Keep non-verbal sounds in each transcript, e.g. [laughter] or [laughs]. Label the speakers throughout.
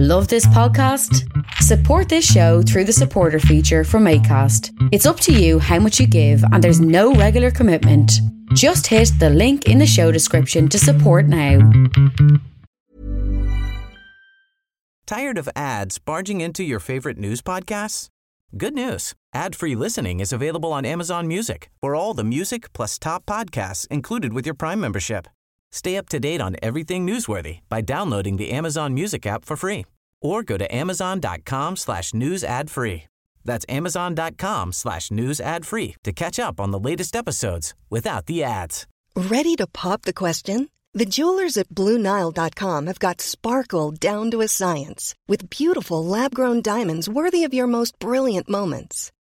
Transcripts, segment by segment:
Speaker 1: Love this podcast? Support this show through the supporter feature from ACAST. It's up to you how much you give, and there's no regular commitment. Just hit the link in the show description to support now.
Speaker 2: Tired of ads barging into your favorite news podcasts? Good news. Ad-free listening is available on Amazon Music for all the music plus top podcasts included with your Prime membership. Stay up to date on everything newsworthy by downloading the Amazon Music app for free or go to amazon.com slash news ad free. That's amazon.com slash news ad free to catch up on the latest episodes without the ads.
Speaker 3: Ready to pop the question? The jewelers at BlueNile.com have got sparkle down to a science with beautiful lab-grown diamonds worthy of your most brilliant moments.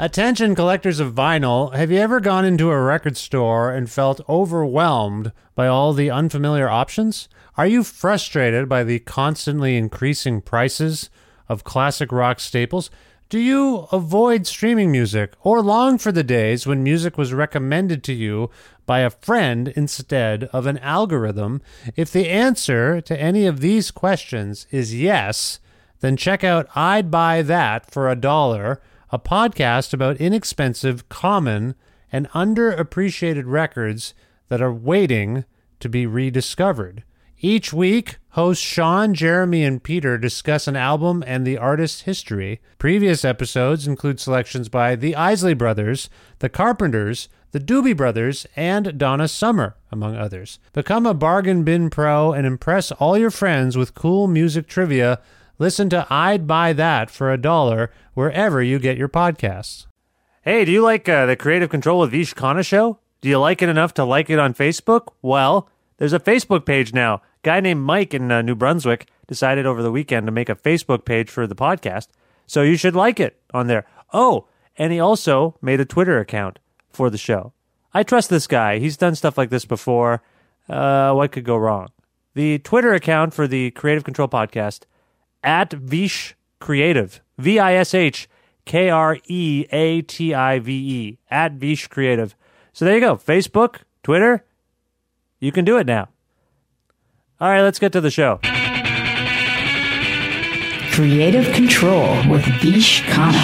Speaker 4: Attention collectors of vinyl, have you ever gone into a record store and felt overwhelmed by all the unfamiliar options? Are you frustrated by the constantly increasing prices of classic rock staples? Do you avoid streaming music or long for the days when music was recommended to you by a friend instead of an algorithm? If the answer to any of these questions is yes, then check out I'd Buy That for a Dollar, a podcast about inexpensive, common, and underappreciated records that are waiting to be rediscovered. Each week, hosts Sean, Jeremy, and Peter discuss an album and the artist's history. Previous episodes include selections by the Isley Brothers, the Carpenters, the Doobie Brothers, and Donna Summer, among others. Become a bargain bin pro and impress all your friends with cool music trivia. Listen to I'd Buy That for a dollar wherever you get your podcasts. Hey, do you like uh, the Creative Control with Vish Khanna show? Do you like it enough to like it on Facebook? Well, there's a Facebook page now guy named Mike in uh, New Brunswick decided over the weekend to make a Facebook page for the podcast. So you should like it on there. Oh, and he also made a Twitter account for the show. I trust this guy. He's done stuff like this before. Uh, what could go wrong? The Twitter account for the Creative Control podcast at Vish Kreative, V I S H K R E A T I V E, at Vish Kreative. So there you go. Facebook, Twitter, you can do it now. All right, let's get to the show.
Speaker 1: Creative Control with Vish Khanna.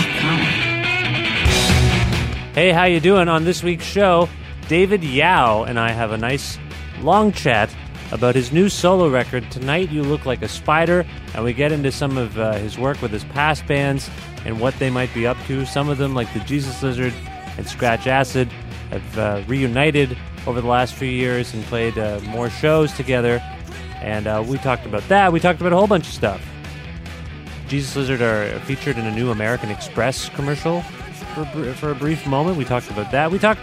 Speaker 4: Hey, how you doing? On this week's show, David Yow and I have a nice long chat about his new solo record, Tonight You Look Like a Spider, and we get into some of uh, his work with his past bands and what they might be up to. Some of them, like the Jesus Lizard and Scratch Acid, have uh, reunited over the last few years and played uh, more shows together. And uh, we talked about that. We talked about a whole bunch of stuff. Jesus Lizard are featured in a new American Express commercial for, for a brief moment. We talked about that. We talked.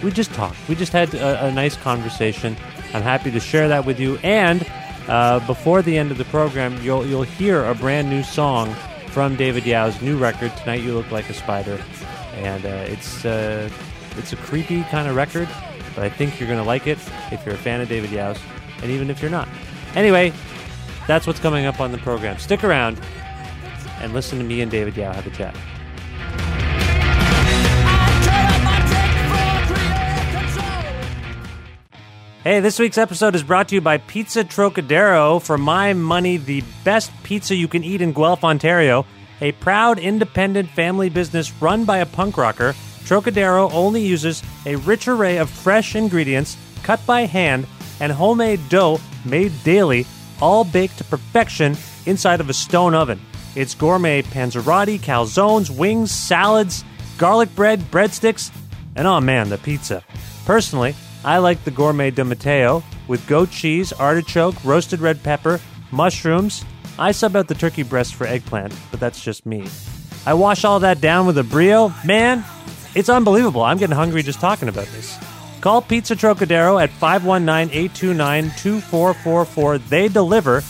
Speaker 4: We just talked. We just had a, a nice conversation. I'm happy to share that with you. And uh, before the end of the program, you'll you'll hear a brand new song from David Yow's new record. Tonight you look like a spider, and uh, it's uh, it's a creepy kind of record, but I think you're gonna like it if you're a fan of David Yow's, and even if you're not. Anyway, that's what's coming up on the program. Stick around and listen to me and David Yow have a chat. Hey, this week's episode is brought to you by Pizza Trokadero. For my money, the best pizza you can eat in Guelph, Ontario. A proud independent family business run by a punk rocker, Trokadero only uses a rich array of fresh ingredients cut by hand and homemade dough made daily, all baked to perfection inside of a stone oven. It's gourmet panzerotti, calzones, wings, salads, garlic bread, breadsticks, and oh man, the pizza. Personally, I like the gourmet de Matteo with goat cheese, artichoke, roasted red pepper, mushrooms. I sub out the turkey breast for eggplant, but that's just me. I wash all that down with a brio. Man, it's unbelievable. I'm getting hungry just talking about this. Call Pizza Trokadero at 519 829 2444. They deliver.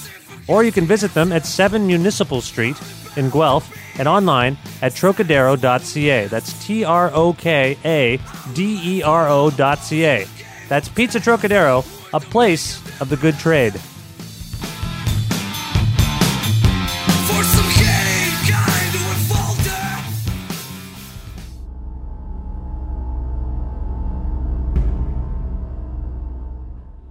Speaker 4: Or you can visit them at 7 Municipal Street in Guelph and online at trokadero.ca. That's T R O K A D E R O.ca. That's Pizza Trokadero, a place of the good trade.
Speaker 5: For some gay kind who falter.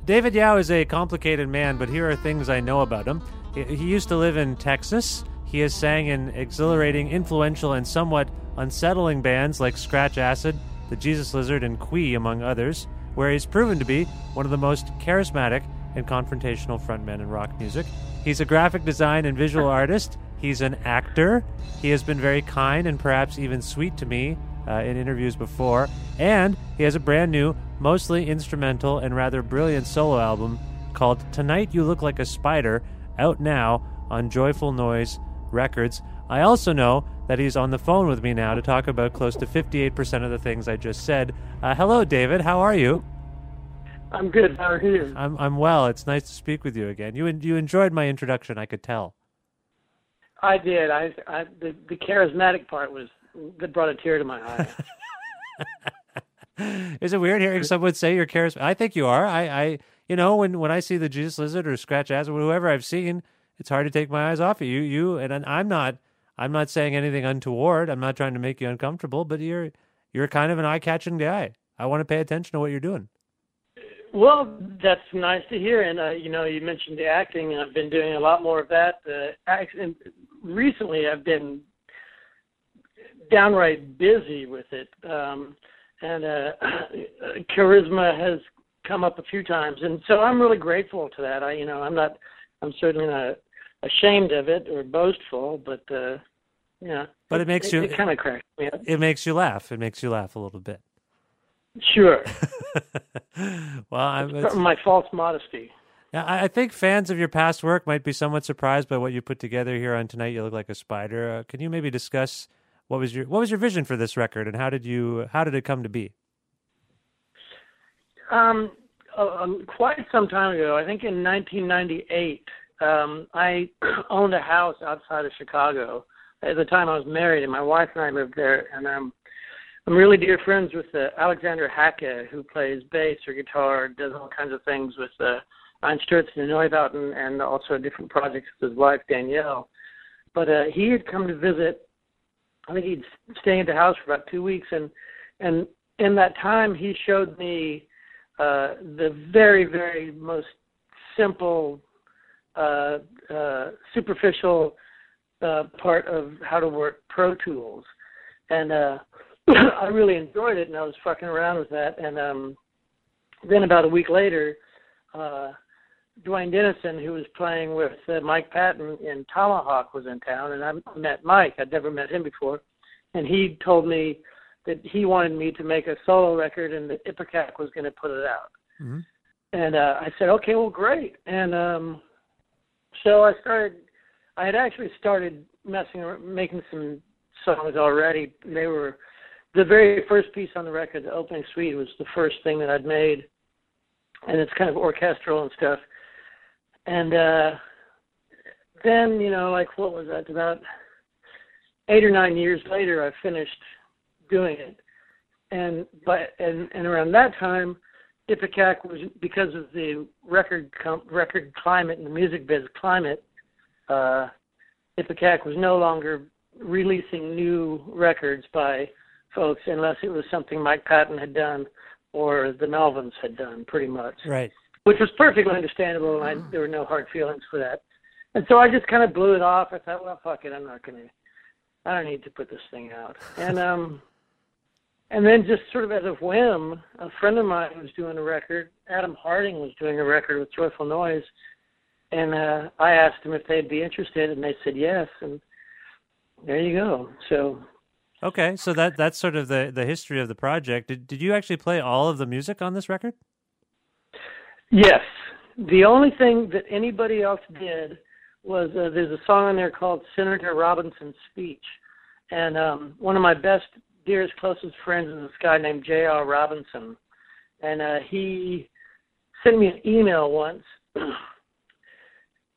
Speaker 4: David Yow is a complicated man, but here are things I know about him. He he used to live in Texas. He has sang in exhilarating, influential, and somewhat unsettling bands like Scratch Acid, The Jesus Lizard, and Qui, among others, where he's proven to be one of the most charismatic and confrontational frontmen in rock music. He's a graphic design and visual [laughs] artist. He's an actor. He has been very kind and perhaps even sweet to me uh, in interviews before. And he has a brand new, mostly instrumental and rather brilliant solo album called Tonight You Look Like a Spider, out now on Joyful Noise Records. I also know that he's on the phone with me now to talk about close to 58% of the things I just said. Uh, hello, David. How are you?
Speaker 6: I'm good. How are you?
Speaker 4: I'm, I'm well. It's nice to speak with you again. You, you enjoyed my introduction, I could tell.
Speaker 6: I did. I, I the, the charismatic part was that brought a tear to my eye. [laughs]
Speaker 4: Is it weird hearing someone say you're charismatic? I think you are. I, I, you know, when when I see the Jesus Lizard or Scratch Acid or whoever I've seen, it's hard to take my eyes off of you. You and I'm not. I'm not saying anything untoward. I'm not trying to make you uncomfortable, but you're you're kind of an eye-catching guy. I want to pay attention to what you're doing.
Speaker 6: well, that's nice to hear. And uh, you know, you mentioned the acting. I've been doing a lot more of that. Uh, and recently, I've been downright busy with it, um, and uh, [clears throat] charisma has come up a few times, and so I'm really grateful to that. I, you know, I'm not. I'm certainly not ashamed of it or boastful, but uh, yeah.
Speaker 4: But it makes you-
Speaker 6: It, kind of cracks me up.
Speaker 4: It makes you laugh. It makes you laugh a little bit.
Speaker 6: Sure. [laughs]
Speaker 4: well, I'm, it's-
Speaker 6: my false modesty.
Speaker 4: Yeah, I think fans of your past work might be somewhat surprised by what you put together here on tonight. You look like a spider. Uh, can you maybe discuss what was your what was your vision for this record, and how did you how did it come to be?
Speaker 6: Um, uh, quite some time ago, I think in 1998, um, I [clears throat] owned a house outside of Chicago. At the time, I was married, and my wife and I lived there. And um, I'm really dear friends with uh, Alexander Hacke, who plays bass or guitar, does all kinds of things with uh, Einstürzende Neubauten, and also different projects with his wife Danielle. But uh, he had come to visit. I think he'd stay at the house for about two weeks, and and in that time, he showed me uh, the very, very most simple, uh, uh, superficial uh, part of how to work Pro Tools, and uh, [clears throat] I really enjoyed it, and I was fucking around with that. And um, then about a week later, uh, Duane Denison, who was playing with uh, Mike Patton in Tomahawk, was in town, and I met Mike. I'd never met him before, and he told me that he wanted me to make a solo record, and that Ipecac was going to put it out.
Speaker 4: Mhm.
Speaker 6: And uh, I said, okay, well, great. And um, so I started. I had actually started messing, making some songs already. They were the very first piece on the record. The opening suite was the first thing that I'd made, and it's kind of orchestral and stuff. And uh, then, you know, like what was that? About eight or nine years later, I finished doing it. And but and and around that time, Ipecac was because of the record com- record climate and the music biz climate. Uh, Ipecac was no longer releasing new records by folks unless it was something Mike Patton had done or the Melvins had done, pretty much
Speaker 4: Right.
Speaker 6: which was perfectly understandable, and I, there were no hard feelings for that. And so I just kind of blew it off. I thought, well, fuck it, I'm not gonna, I don't need to put this thing out. And um, and then just sort of as a whim, a friend of mine was doing a record. Adam Harding was doing a record with Joyful Noise, and uh, I asked him if they'd be interested, and they said yes. And there you go. So
Speaker 4: Okay, so that that's sort of the the history of the project. Did did you actually play all of the music on this record?
Speaker 6: Yes. The only thing that anybody else did was uh, there's a song on there called Senator Robinson's Speech. And um, one of my best, dearest, closest friends is this guy named J.R. Robinson. And uh, he sent me an email once [clears throat]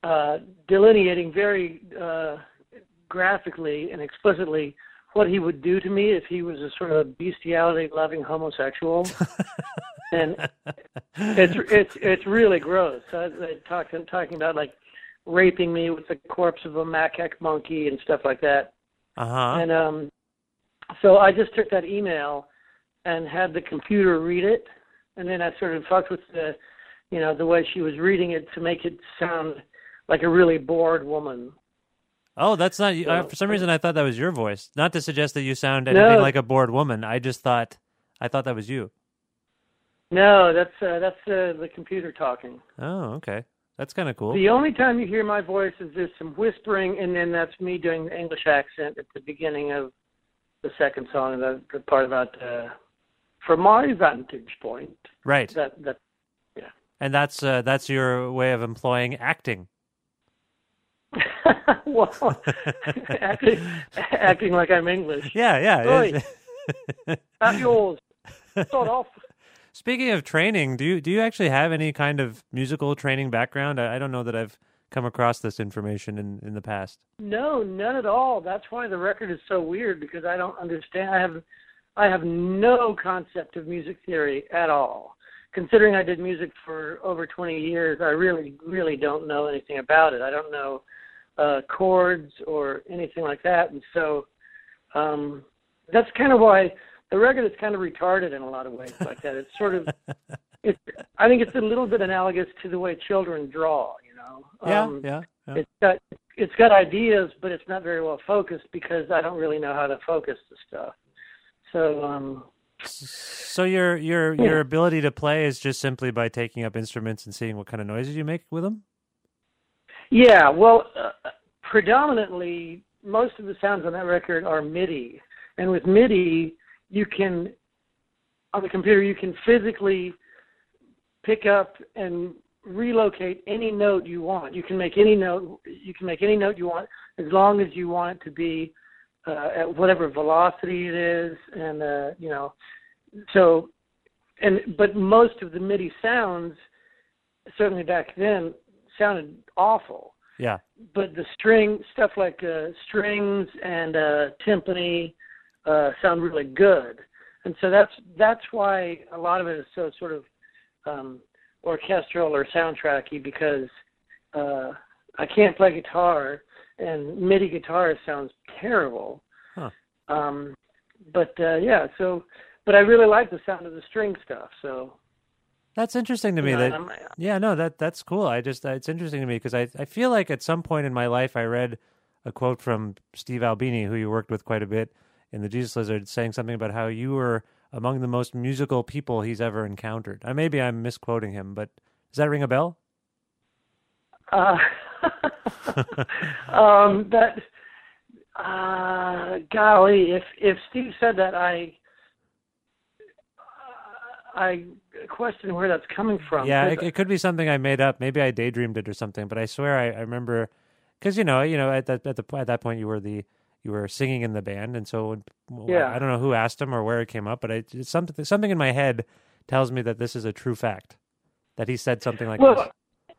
Speaker 6: uh, delineating very uh, graphically and explicitly what he would do to me if he was a sort of bestiality loving homosexual. [laughs] and it's it's it's really gross. I, I talking talking about like raping me with the corpse of a macaque monkey and stuff like that.
Speaker 4: Uh huh.
Speaker 6: And um, so I just took that email and had the computer read it, and then I sort of fucked with the, you know, the way she was reading it to make it sound like a really bored woman.
Speaker 4: Oh, that's not. you. Uh, for some reason, I thought that was your voice. Not to suggest that you sound anything
Speaker 6: No.
Speaker 4: like a bored woman. I just thought, I thought that was you.
Speaker 6: No, that's uh, that's uh, the computer talking.
Speaker 4: Oh, okay. That's kind of cool.
Speaker 6: The only time you hear my voice is there's some whispering, and then that's me doing the English accent at the beginning of the second song, the, the part about uh, from my vantage point.
Speaker 4: right.
Speaker 6: That that
Speaker 4: And that's uh, that's your way of employing acting. [laughs]
Speaker 6: well, [laughs] acting, acting like I'm English. [laughs]
Speaker 4: Yeah, yeah.
Speaker 6: Oi. Not yours. Sort off.
Speaker 4: Speaking of training, do you do you actually have any kind of musical training background? I, I don't know that I've come across this information in, in the past.
Speaker 6: No, none at all. That's why the record is so weird because I don't understand. I have, I have no concept of music theory at all. Considering I did music for over 20 years, I really, really don't know anything about it. I don't know uh, chords or anything like that, and so um, that's kind of why the record is kind of retarded in a lot of ways like that. It's sort of, [laughs] it's. I think it's a little bit analogous to the way children draw. Know.
Speaker 4: Yeah,
Speaker 6: Um,
Speaker 4: yeah. yeah.
Speaker 6: it's got it's got ideas, but it's not very well focused because I don't really know how to focus the stuff. So um,
Speaker 4: So your your
Speaker 6: Yeah.
Speaker 4: your ability to play is just simply by taking up instruments and seeing what kind of noises you make with them.
Speaker 6: yeah, well, uh, predominantly most of the sounds on that record are MIDI, and with MIDI you can on the computer you can physically pick up and relocate any note you want. You can make any note you can make any note you want as long as you want it to be uh, at whatever velocity it is, and uh, you know, so and but most of the MIDI sounds certainly back then sounded awful.
Speaker 4: Yeah.
Speaker 6: But the string stuff like uh, strings and uh, timpani uh, sound really good, and so that's that's why a lot of it is so sort of um, orchestral or soundtracky because uh, I can't play guitar and MIDI guitar sounds terrible.
Speaker 4: Huh.
Speaker 6: Um, but uh, yeah, so but I really like the sound of the string stuff. So
Speaker 4: That's interesting to me.
Speaker 6: you know,
Speaker 4: that
Speaker 6: I'm-
Speaker 4: yeah, no, that that's cool. I just it's interesting to me because I I feel like at some point in my life I read a quote from Steve Albini, who you worked with quite a bit in the Jesus Lizard, saying something about how you were among the most musical people he's ever encountered. Uh, maybe I'm misquoting him, but does that ring a bell?
Speaker 6: Uh, [laughs] um, that uh, golly, if if Steve said that, I I question where that's coming from.
Speaker 4: Yeah, it, it could be something I made up. Maybe I daydreamed it or something. But I swear I, I remember because you know, you know, at that at the at that point you were the you were singing in the band, and so
Speaker 6: Yeah.
Speaker 4: I don't know who asked him or where it came up, but I, it's something something in my head tells me that this is a true fact that he said something like
Speaker 6: well,
Speaker 4: this.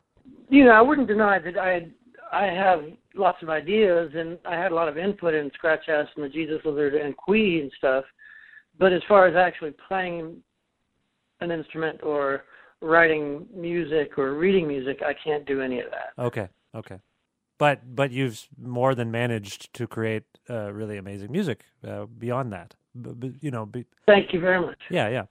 Speaker 6: you know, I wouldn't deny that I I have lots of ideas and I had a lot of input in Scratch Acid and the Jesus Lizard and Qui and stuff. But as far as actually playing an instrument or writing music or reading music, I can't do any of that.
Speaker 4: Okay, okay, but but you've more than managed to create uh, really amazing music uh, beyond that. B- b- you know, be,
Speaker 6: Thank you very much.
Speaker 4: Yeah, yeah.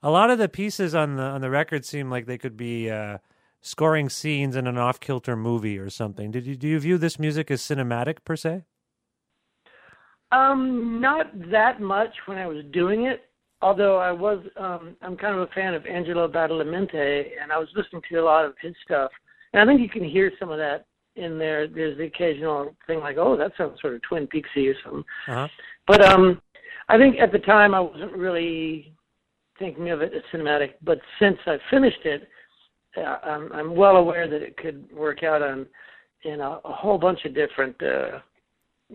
Speaker 4: A lot of the pieces on the on the record seem like they could be uh, scoring scenes in an off kilter movie or something. Did you do you view this music as cinematic per se?
Speaker 6: Um, not that much when I was doing it. Although I was, um, I'm kind of a fan of Angelo Badalamenti, and I was listening to a lot of his stuff, and I think you can hear some of that in there. There's the occasional thing like, "Oh, that sounds sort of Twin Peaksy" or something.
Speaker 4: Uh-huh.
Speaker 6: But um, I think at the time I wasn't really thinking of it as cinematic. But since I finished it, uh, I'm, I'm well aware that it could work out on in a, a whole bunch of different, uh,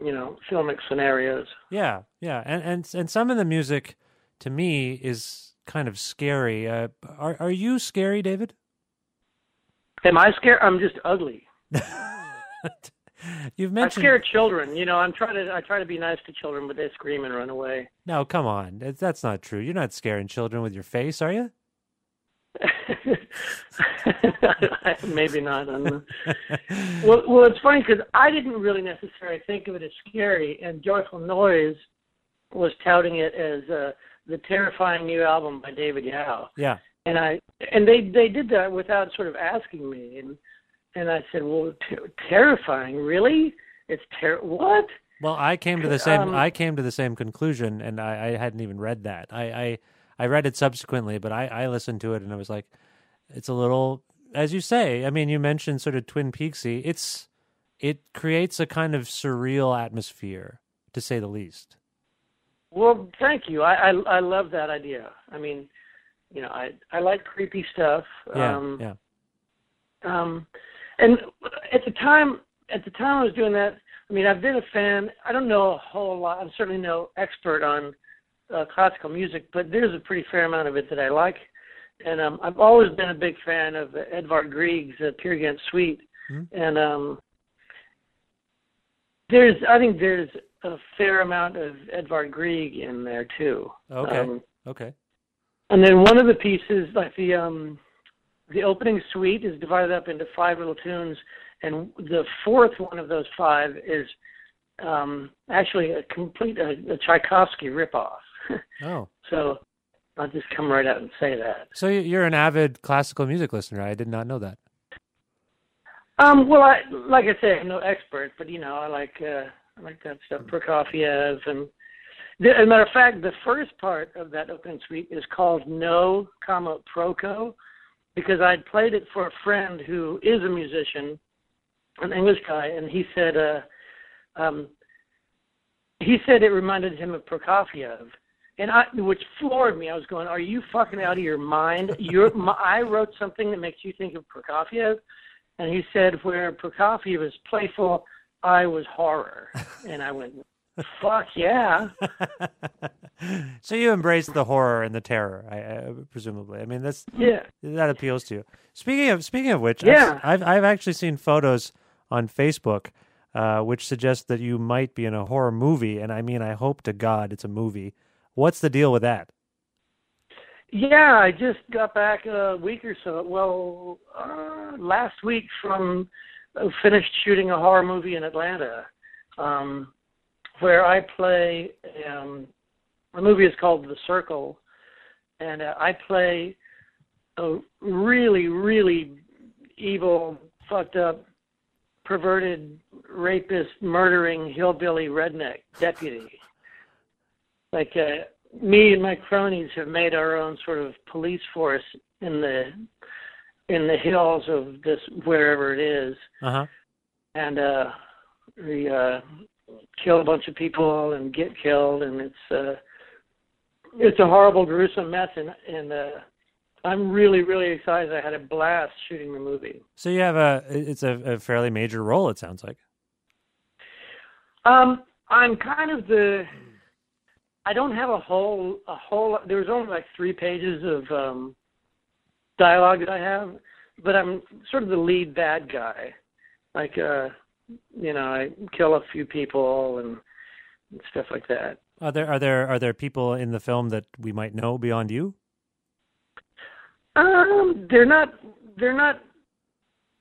Speaker 6: you know, filmic scenarios.
Speaker 4: Yeah, yeah, and and and some of the music to me is kind of scary. Uh, are are you scary, David?
Speaker 6: Am I scared? I'm just ugly. [laughs]
Speaker 4: You've mentioned I
Speaker 6: scare children. You know, I'm trying to I try to be nice to children, but they scream and run away.
Speaker 4: No, come on. That's not true. You're not scaring children with your face, are you? [laughs]
Speaker 6: Maybe not. I don't know. well, well, it's funny because I didn't really necessarily think of it as scary, and Joyful Noise was touting it as uh, the terrifying new album by David Yow.
Speaker 4: Yeah.
Speaker 6: and I and they they did that without sort of asking me, and and I said, well, ter- terrifying, really? It's ter what?
Speaker 4: Well, I came to the same.
Speaker 6: Um,
Speaker 4: I came to the same conclusion, and I, I hadn't even read that. I, I I read it subsequently, but I, I listened to it, and I was like, it's a little, as you say. I mean, you mentioned sort of Twin Peaksy. It's it creates a kind of surreal atmosphere, to say the least.
Speaker 6: Well, thank you. I, I I love that idea. I mean, you know, I I like creepy stuff.
Speaker 4: Yeah,
Speaker 6: um,
Speaker 4: yeah.
Speaker 6: Um, and at the time, at the time I was doing that, I mean, I've been a fan. I don't know a whole lot. I'm certainly no expert on uh, classical music, but there's a pretty fair amount of it that I like. And um, I've always been a big fan of Edvard Grieg's uh, Peer Gynt Suite.
Speaker 4: Hmm.
Speaker 6: And um, there's, I think there's a fair amount of Edvard Grieg in there too.
Speaker 4: Okay,
Speaker 6: Um,
Speaker 4: okay.
Speaker 6: and then one of the pieces, like the um, the opening suite, is divided up into five little tunes, and the fourth one of those five is um, actually a complete a, a Tchaikovsky ripoff. [laughs]
Speaker 4: Oh,
Speaker 6: so I'll just come right out and say that.
Speaker 4: so you- you're an avid classical music listener. I did not know that.
Speaker 6: Um, well, I like I say, I'm no expert, but you know, I like uh, I like that stuff. Prokofiev and the, as a matter of fact, the first part of that opening suite is called No, comma Proko, because I'd played it for a friend who is a musician, an English guy, and he said, uh, um, he said it reminded him of Prokofiev. And I, which floored me. I was going, "Are you fucking out of your mind? You're, my, [laughs] I wrote something that makes you think of Prokofiev." And he said, where Prokofiev was playful, I was horror. [laughs] And I went, fuck yeah. [laughs]
Speaker 4: so you embrace the horror and the terror, I, I presumably. I mean, that's
Speaker 6: Yeah.
Speaker 4: that appeals to you. Speaking of speaking of which,
Speaker 6: Yeah.
Speaker 4: I've, I've I've actually seen photos on Facebook, uh, which suggest that you might be in a horror movie, and I mean, I hope to God it's a movie. What's the deal with that?
Speaker 6: Yeah, I just got back a week or so. Well, uh, last week from uh, finished shooting a horror movie in Atlanta, um, where I play. Um, the movie is called The Circle, and uh, I play a really, really evil, fucked up, perverted, rapist, murdering hillbilly redneck deputy. Like uh, me and my cronies have made our own sort of police force in the in the hills of this wherever it is,
Speaker 4: Uh huh.
Speaker 6: and uh, we uh, kill a bunch of people and get killed, and it's uh, it's a horrible, gruesome mess, and and uh, I'm really, really excited. I had a blast shooting the movie.
Speaker 4: So you have a it's a, a fairly major role. It sounds like.
Speaker 6: Um, I'm kind of the. I don't have a whole a whole. There was only like three pages of um, dialogue that I have, but I'm sort of the lead bad guy. Like, uh, you know, I kill a few people and, and stuff like that.
Speaker 4: Are there are there are there people in the film that we might know beyond you?
Speaker 6: Um, they're not. They're not.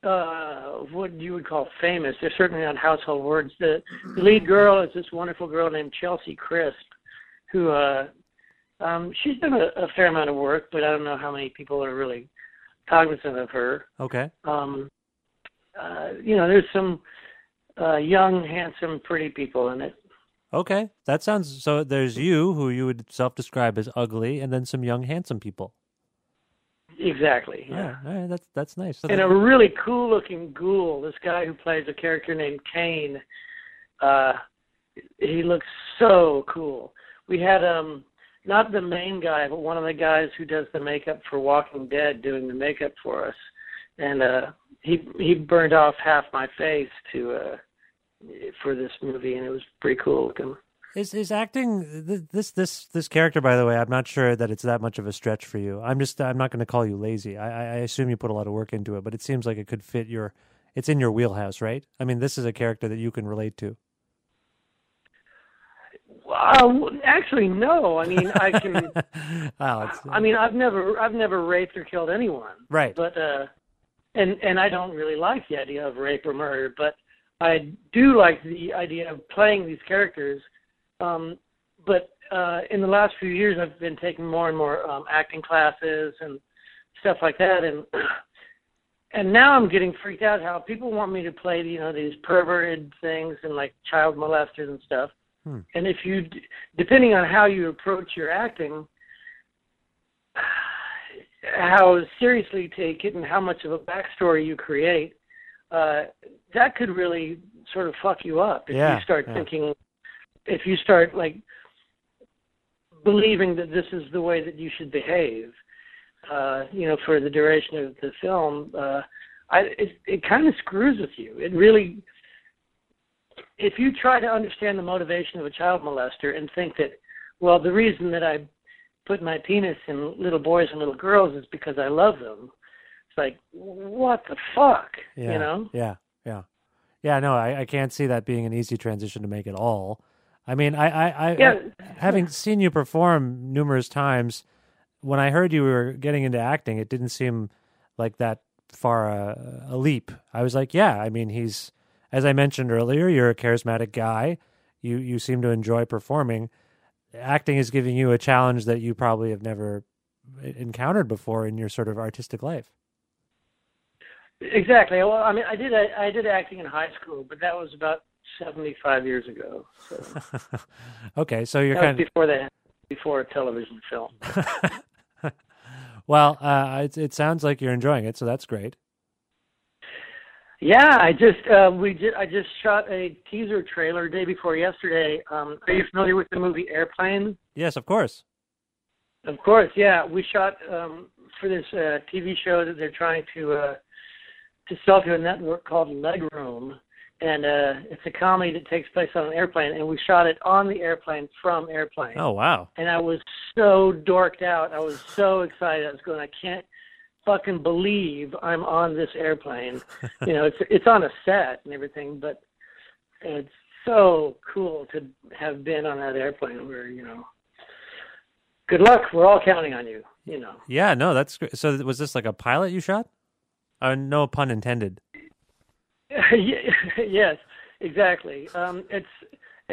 Speaker 6: Uh, what you would call famous. They're certainly not household words. The, the lead girl is this wonderful girl named Chelsea Crisp, who uh, um, she's done a, a fair amount of work, but I don't know how many people are really cognizant of her.
Speaker 4: Okay.
Speaker 6: Um, uh, you know, there's some uh, young, handsome, pretty people in it.
Speaker 4: Okay. That sounds so. There's you, who you would self-describe as ugly, and then some young, handsome people.
Speaker 6: Exactly.
Speaker 4: Yeah.
Speaker 6: Yeah.
Speaker 4: All right. That's that's nice.
Speaker 6: and a really cool looking ghoul. This guy who plays a character named Kane. Uh, he looks so cool. We had um not the main guy, but one of the guys who does the makeup for Walking Dead doing the makeup for us, and uh, he he burned off half my face to uh for this movie, and it was pretty cool looking.
Speaker 4: Is is acting this this this character? By the way, I'm not sure that it's that much of a stretch for you. I'm just I'm not going to call you lazy. I, I assume you put a lot of work into it, but it seems like it could fit your it's in your wheelhouse, right? I mean, this is a character that you can relate to.
Speaker 6: Uh, actually, no. I mean, I can. [laughs]
Speaker 4: it's,
Speaker 6: I mean, I've never, I've never raped or killed anyone.
Speaker 4: Right.
Speaker 6: But uh, and and I don't really like the idea of rape or murder, but I do like the idea of playing these characters. Um, but uh, in the last few years, I've been taking more and more um, acting classes and stuff like that, and [clears throat] and now I'm getting freaked out how people want me to play, you know, these perverted things and like child molesters and stuff.
Speaker 4: Hmm.
Speaker 6: And if you, depending on how you approach your acting, how seriously you take it and how much of a backstory you create, uh, that could really sort of fuck you up if
Speaker 4: Yeah,
Speaker 6: you start
Speaker 4: yeah.
Speaker 6: thinking, if you start like believing that this is the way that you should behave, uh, you know, for the duration of the film, uh, I, it, it kind of screws with you. It really, if you try to understand the motivation of a child molester and think that, well, the reason that I put my penis in little boys and little girls is because I love them. It's like, what the fuck,
Speaker 4: yeah,
Speaker 6: you know?
Speaker 4: yeah, yeah, yeah. No, I, I can't see that being an easy transition to make at all. I mean, I, I, I,
Speaker 6: Yeah.
Speaker 4: I- having seen you perform numerous times, when I heard you were getting into acting, it didn't seem like that far a, a leap. I was like, yeah, I mean, he's, as I mentioned earlier, you're a charismatic guy. You, you seem to enjoy performing. Acting is giving you a challenge that you probably have never encountered before in your sort of artistic life.
Speaker 6: Exactly. Well, I mean, I did I, did acting in high school, but that was about seventy five years ago. So [laughs]
Speaker 4: okay, so you're
Speaker 6: that
Speaker 4: kind
Speaker 6: was before the before a television film. [laughs]
Speaker 4: well. Uh, it, it sounds like you're enjoying it, so that's great.
Speaker 6: Yeah, I just uh, we did. I just shot a teaser trailer day before yesterday. Um, are you familiar with the movie Airplane?
Speaker 4: Yes, of course.
Speaker 6: Of course, yeah. We shot um, for this uh, TV show that they're trying to uh, to sell to a network called Legroom, and uh, it's a comedy that takes place on an airplane. And we shot it on the airplane from Airplane.
Speaker 4: Oh wow.
Speaker 6: and I was so dorked out. I was so excited. I was going, I can't fucking believe I'm on this airplane. you know, it's it's on a set and everything, but it's so cool to have been on that airplane. Where you know, good luck. We're all counting on you. You know.
Speaker 4: Yeah, no, that's great. So was this like a pilot you shot? Uh, no pun intended. [laughs] [laughs]
Speaker 6: yes, exactly. Um, it's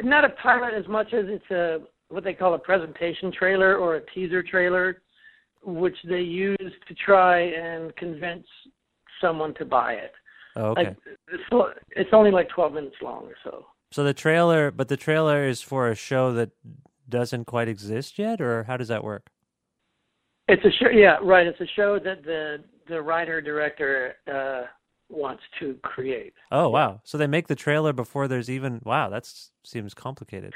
Speaker 6: not a pilot as much as it's a what they call a presentation trailer or a teaser trailer, which they use to try and convince someone to buy it.
Speaker 4: Oh, okay.
Speaker 6: Like it's, it's only like twelve minutes long or so.
Speaker 4: so the trailer, but the trailer is for a show that doesn't quite exist yet, or how does that work?
Speaker 6: It's a show. Yeah, right. It's a show that the the writer director uh, wants to create.
Speaker 4: Oh wow. So they make the trailer before there's even. Wow, that seems complicated.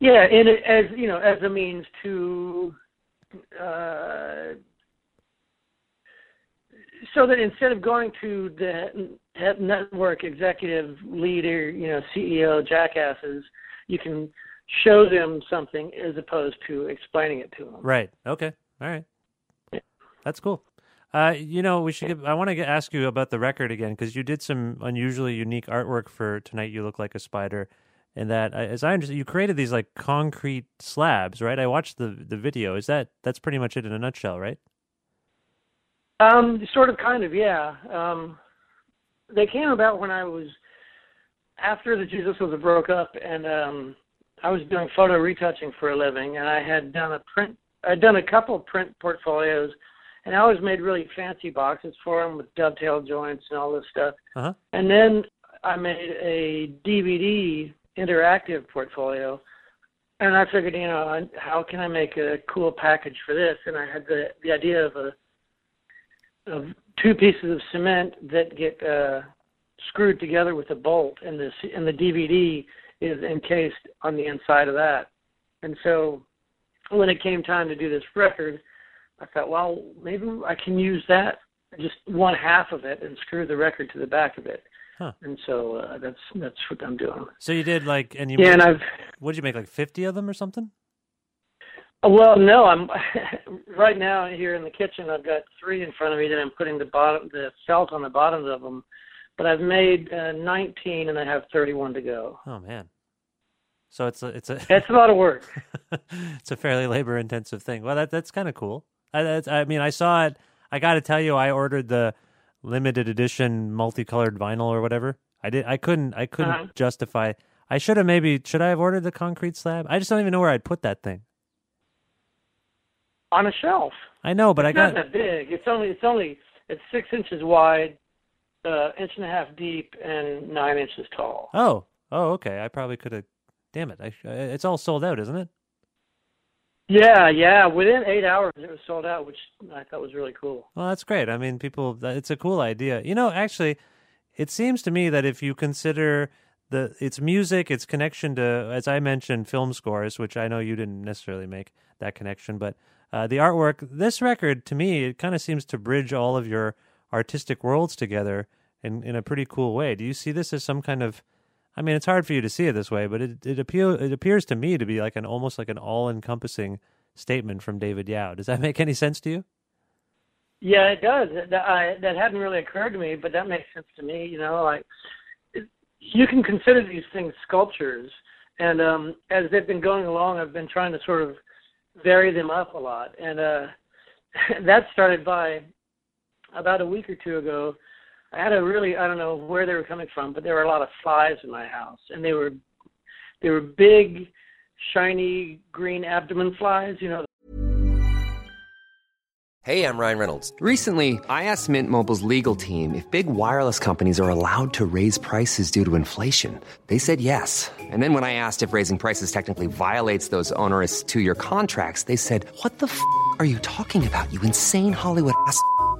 Speaker 6: Yeah, and it, as you know, as a means to, uh, so that instead of going to the net- network executive leader, you know, CEO jackasses, you can show them something as opposed to explaining it to them.
Speaker 4: Right. Okay. All right. That's cool. Uh, you know, we should. Get, I want to ask you about the record again because you did some unusually unique artwork for "Tonight You Look Like a Spider," and that, as I understand, you created these like concrete slabs, right? I watched the the video. Is that that's pretty much it in a nutshell, right?
Speaker 6: Um, sort of, kind of, yeah. Um, they came about when I was after the Jesus was broke up, and um, I was doing photo retouching for a living, and I had done a print. I'd done a couple print portfolios, and I always made really fancy boxes for them with dovetail joints and all this stuff.
Speaker 4: Uh-huh.
Speaker 6: And then I made a DVD interactive portfolio, and I figured, you know, how can I make a cool package for this? And I had the the idea of a of two pieces of cement that get uh, screwed together with a bolt, and the and the DVD is encased on the inside of that. And so, when it came time to do this record, I thought, well, maybe I can use that just one half of it and screw the record to the back of it.
Speaker 4: Huh.
Speaker 6: And so uh, that's that's what I'm doing.
Speaker 4: So you did like, and you
Speaker 6: Yeah, and I've
Speaker 4: what did you make like fifty of them or something?
Speaker 6: Well, no, I'm [laughs] right now here in the kitchen. I've got three in front of me that I'm putting the bottom, the felt on the bottoms of them but I've made uh, 19 and I have 31 to go.
Speaker 4: Oh man. So it's a it's a [laughs]
Speaker 6: It's a lot of work. [laughs]
Speaker 4: it's a fairly labor intensive thing. Well, that that's kind of cool. I that's, I mean, I saw it. I got to tell you, I ordered the limited edition multicolored vinyl or whatever. I did. I couldn't. I couldn't
Speaker 6: Uh-huh.
Speaker 4: justify. I should have maybe. Should I have ordered the concrete slab? I just don't even know where I'd put that thing.
Speaker 6: On a shelf.
Speaker 4: I know, but I
Speaker 6: It's not
Speaker 4: got.
Speaker 6: that big. It's only it's only it's six inches wide, uh, inch and a half deep, and nine inches tall.
Speaker 4: Oh, oh, okay. I probably could have. Damn it! I, it's all sold out, isn't it?
Speaker 6: Yeah, yeah. Within eight hours, it was sold out, which I thought was really cool.
Speaker 4: Well, that's great. I mean, people, it's a cool idea. You know, actually, it seems to me that if you consider the its music, its connection to, as I mentioned, film scores, which I know you didn't necessarily make that connection, but uh, the artwork, this record, to me, it kind of seems to bridge all of your artistic worlds together in in a pretty cool way. Do you see this as some kind of I mean, it's hard for you to see it this way, but it it appeal it appears to me to be like an almost like an all encompassing statement from David Yow. Does that [laughs] make any sense to you?
Speaker 6: Yeah, it does. That, I, that hadn't really occurred to me, but that makes sense to me. You know, like you can consider these things sculptures, and um, as they've been going along, I've been trying to sort of vary them up a lot, and uh, [laughs] that started by about a week or two ago. I had a really I don't know where they were coming from, but there were a lot of flies in my house, and they were they were big, shiny green abdomen flies. You know,
Speaker 7: Hey, I'm Ryan Reynolds. Recently, I asked Mint Mobile's legal team if big wireless companies are allowed to raise prices due to inflation. They said yes. And then when I asked if raising prices technically violates those onerous two year contracts, they said, What the f are you talking about, you insane Hollywood ass?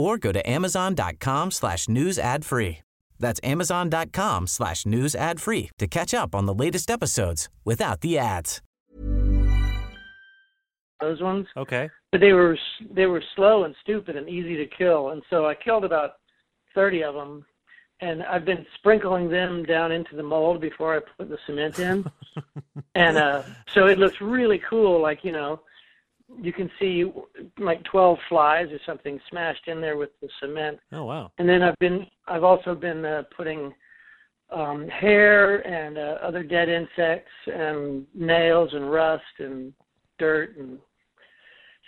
Speaker 2: or go to amazon.com slash news ad free. That's amazon.com slash news ad free to catch up on the latest episodes without the ads.
Speaker 6: those ones.
Speaker 4: Okay.
Speaker 6: but they were they were slow and stupid and easy to kill and so i killed about 30 of them and i've been sprinkling them down into the mold before i put the cement in [laughs] and uh so it looks really cool like you know you can see like 12 flies or something smashed in there with the cement
Speaker 4: Oh wow.
Speaker 6: and then i've been i've also been uh, putting um hair and uh, other dead insects and nails and rust and dirt and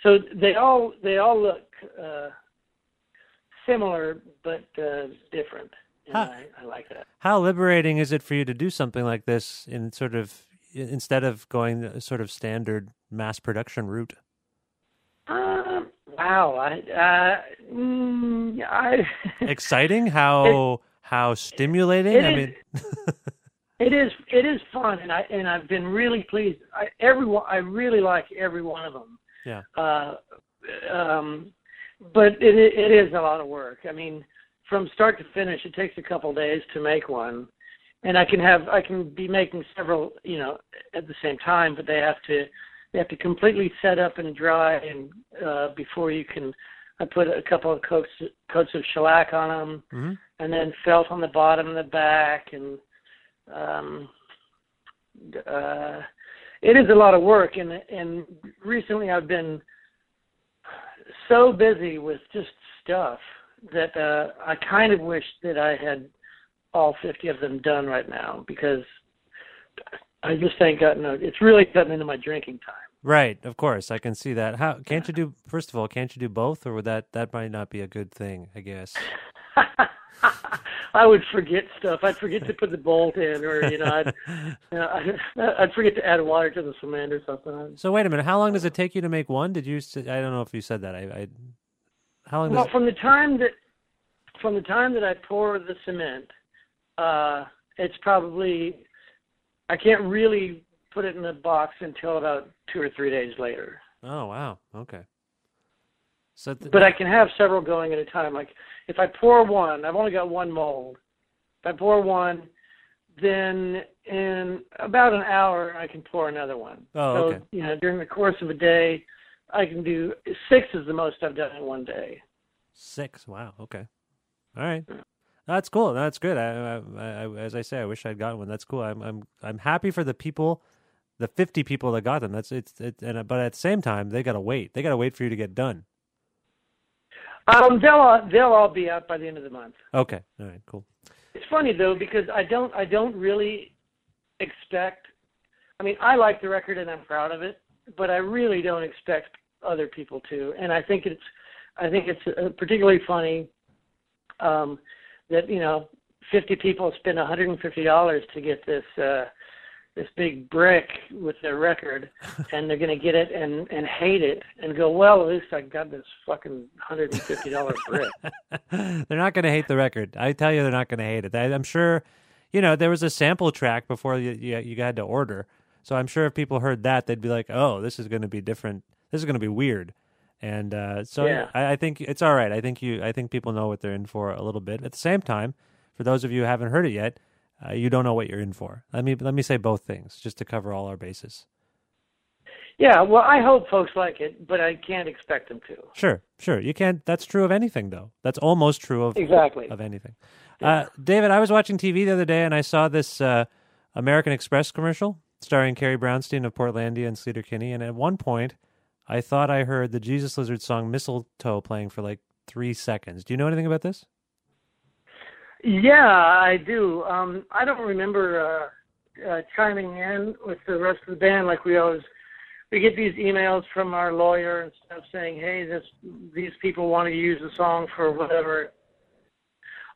Speaker 6: so they all they all look uh similar but uh different and
Speaker 4: Huh.
Speaker 6: I, I like that
Speaker 4: How liberating is it for you to do something like this in sort of instead of going the sort of standard mass production route?
Speaker 6: Um wow i uh mm, i [laughs]
Speaker 4: Exciting? How how stimulating?
Speaker 6: it
Speaker 4: I
Speaker 6: is-
Speaker 4: mean, [laughs] [laughs]
Speaker 6: It is it is fun, and I and I've been really pleased. I everyone I really like every one of them.
Speaker 4: Yeah.
Speaker 6: Uh, um, but it it is a lot of work. I mean, from start to finish, it takes a couple days to make one, and I can have I can be making several you know at the same time, but they have to they have to completely set up and dry, and uh, before you can. I put a couple of coats coats of shellac on them,
Speaker 4: Mhm.
Speaker 6: and then felt on the bottom and the back, and um, uh, it is a lot of work, and and recently I've been so busy with just stuff that uh, I kind of wish that I had all 50 of them done right now because I just ain't gotten. A, it's really gotten into my drinking time.
Speaker 4: right, of course, I can see that. How can't you do first of all, can't you do both or would that that might not be a good thing, I guess. [laughs]
Speaker 6: I would forget stuff. I'd forget to put the bolt in, or you know, I'd you know, I'd, I'd forget to add water to the cement or something.
Speaker 4: So wait a minute, how long does it take you to make one? Did you s- I don't know if you said that. I, I How long does
Speaker 6: Well,
Speaker 4: it,
Speaker 6: from the time that from the time that I pour the cement, uh, it's probably I can't really put it in the box until about two or three days later.
Speaker 4: Oh, wow. Okay. So th-
Speaker 6: But I can have several going at a time. Like if I pour one, I've only got one mold, If I pour one, then in about an hour I can pour another one.
Speaker 4: Oh,
Speaker 6: so,
Speaker 4: okay.
Speaker 6: you know, during the course of a day, I can do six is the most I've done in one day.
Speaker 4: Six. Wow. Okay. All right. That's cool. That's good. I, I, I, as I say, I wish I'd gotten one. That's cool. I'm, I'm, I'm happy for the people, the 50 people that got them. That's it's, it, and but at the same time, they gotta wait. They gotta wait for you to get done.
Speaker 6: Um, they'll all, they'll all be out by the end of the month.
Speaker 4: Okay. All right. Cool.
Speaker 6: It's funny though because I don't I don't really expect. I mean, I like the record and I'm proud of it, but I really don't expect other people to. And I think it's I think it's uh, particularly funny um, that you know 50 people spend 150 dollars to get this uh, this big brick with their record, [laughs] and they're going to get it and and hate it and go, well, at least I got this fucking 150 dollar [laughs] brick.
Speaker 4: they're not going to hate the record. I tell you, they're not going to hate it. I, I'm sure, you know, there was a sample track before you, you you had to order. So I'm sure if people heard that, they'd be like, "Oh, this is going to be different. This is going to be weird." And uh, so
Speaker 6: Yeah.
Speaker 4: I, I think it's all right. I think you, I think people know what they're in for a little bit. At the same time, for those of you who haven't heard it yet, uh, you don't know what you're in for. Let me let me say both things just to cover all our bases.
Speaker 6: Yeah, well, I hope folks like it, but I can't expect them to.
Speaker 4: Sure, sure. You can't. That's true of anything, though. That's almost true of
Speaker 6: Exactly.
Speaker 4: of anything. Uh, David, I was watching TV the other day and I saw this uh, American Express commercial starring Carrie Brownstein of Portlandia and Sleater Kinney. And at one point, I thought I heard the Jesus Lizard song "Mistletoe" playing for like three seconds. Do you know anything about this?
Speaker 6: Yeah, I do. Um, I don't remember uh, uh, chiming in with the rest of the band like we always. We get these emails from our lawyer and stuff saying, "Hey, this these people want to use the song for whatever."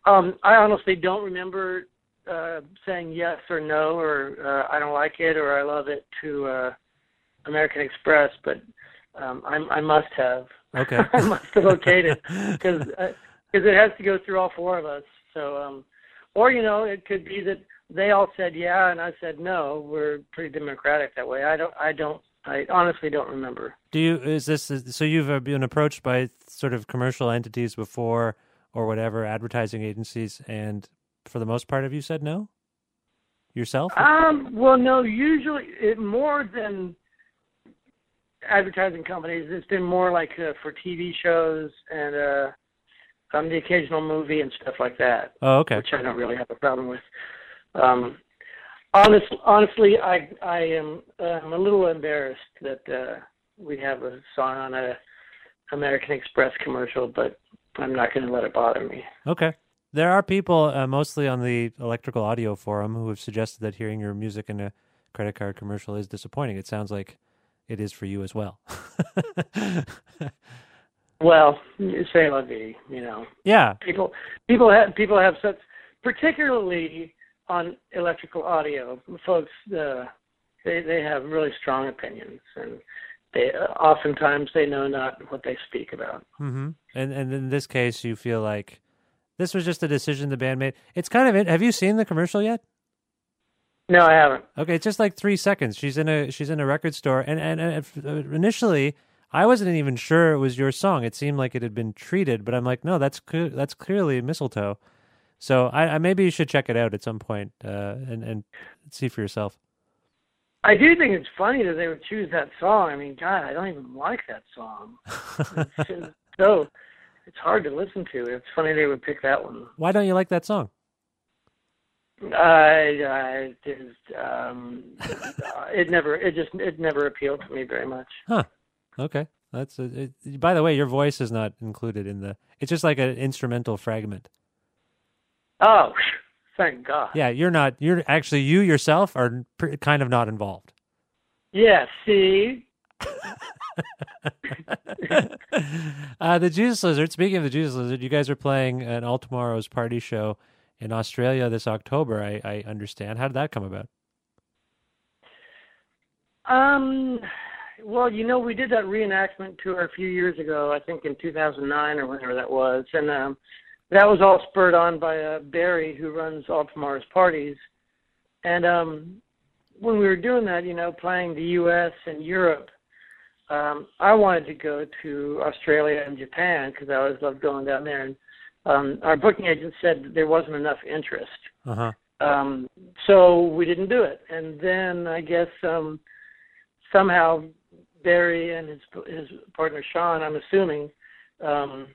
Speaker 6: Um, I honestly don't remember uh, saying yes or no or uh, I don't like it or I love it to uh, American Express, but um, I, I must have.
Speaker 4: Okay. [laughs]
Speaker 6: I must have it because because [laughs] it has to go through all four of us. So, um, or you know, it could be that they all said yeah and I said no. We're pretty democratic that way. I don't. I don't. I honestly don't remember.
Speaker 4: Do you is this so you've uh, been approached by sort of commercial entities before or whatever advertising agencies and for the most part have you said no yourself?
Speaker 6: Um. Well, no. Usually, it more than advertising companies. It's been more like uh, for TV shows and uh, um, the occasional movie and stuff like that.
Speaker 4: oh, okay.
Speaker 6: which I don't really have a problem with. Um, honest, honestly, I I am uh, I'm a little embarrassed that uh, we have a song on a American Express commercial, but I'm not going to let it bother me.
Speaker 4: Okay. There are people, uh, mostly on the electrical audio forum, who have suggested that hearing your music in a credit card commercial is disappointing. It sounds like it is for you as well. [laughs]
Speaker 6: Well, say la vie, you know.
Speaker 4: yeah.
Speaker 6: People people have people have such, particularly on electrical audio, folks. Uh, they they have really strong opinions, and they oftentimes they know not what they speak about.
Speaker 4: hmm And and in this case, you feel like this was just a decision the band made. It's kind of it. Have you seen the commercial yet?
Speaker 6: No, I haven't.
Speaker 4: Okay, it's just like three seconds. She's in a she's in a record store, and and, and uh, initially I wasn't even sure it was your song. It seemed like it had been treated, but I'm like, no, that's cl- that's clearly mistletoe. So I, I maybe you should check it out at some point uh, and and see for yourself.
Speaker 6: I do think it's funny that they would choose that song. I mean, God, I don't even like that song. [laughs] It's just so it's hard to listen to. It's funny they would pick that one.
Speaker 4: Why don't you like that song?
Speaker 6: I, I just, um, [laughs] it never, it just, it never appealed to me very much.
Speaker 4: Huh. Okay. That's a, it, by the way, your voice is not included in the. It's just like an instrumental fragment.
Speaker 6: Oh, [laughs] thank God.
Speaker 4: Yeah, you're not. You're actually you yourself are pr- kind of not involved.
Speaker 6: Yeah. See. [laughs]
Speaker 4: uh, the Jesus Lizard. Speaking of the Jesus Lizard, you guys are playing an All Tomorrow's party show in Australia this October. I, I understand. How did that come about?
Speaker 6: Um. Well, you know, we did that reenactment tour a few years ago. I think in 2009 or whenever that was, and um, that was all spurred on by uh, Barry, who runs All Tomorrow's parties. And um, when we were doing that, you know, playing the U.S. and Europe, um, I wanted to go to Australia and Japan because I always loved going down there and um, our booking agent said there wasn't enough interest.
Speaker 4: Uh huh.
Speaker 6: Um, so we didn't do it. And then I guess um, somehow Barry and his his partner Sean, I'm assuming, um,